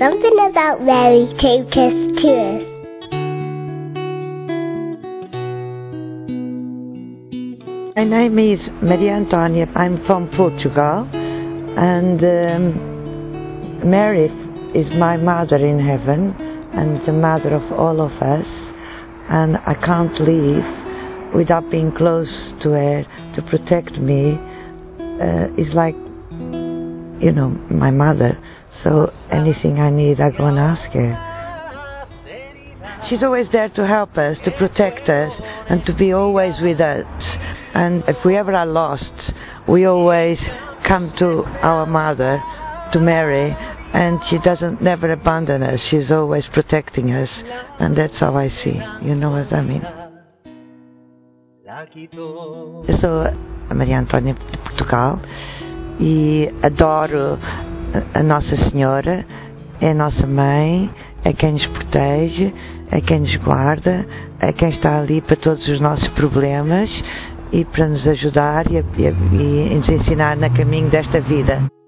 Something about Mary took us to us. My name is Maria Antonia. I'm from Portugal, and um, Mary is my mother in heaven and the mother of all of us. And I can't live without being close to her to protect me. Uh, it's like, you know, my mother. So anything I need, I go and ask her. She's always there to help us, to protect us, and to be always with us. And if we ever are lost, we always come to our mother, to Mary, and she doesn't never abandon us. She's always protecting us, and that's how I see. You know what I mean? A Maria Antónia de Portugal e adoro a Nossa Senhora, é a nossa mãe, é quem nos protege, é quem nos guarda, é quem está ali para todos os nossos problemas e para nos ajudar e, e, e nos ensinar no caminho desta vida.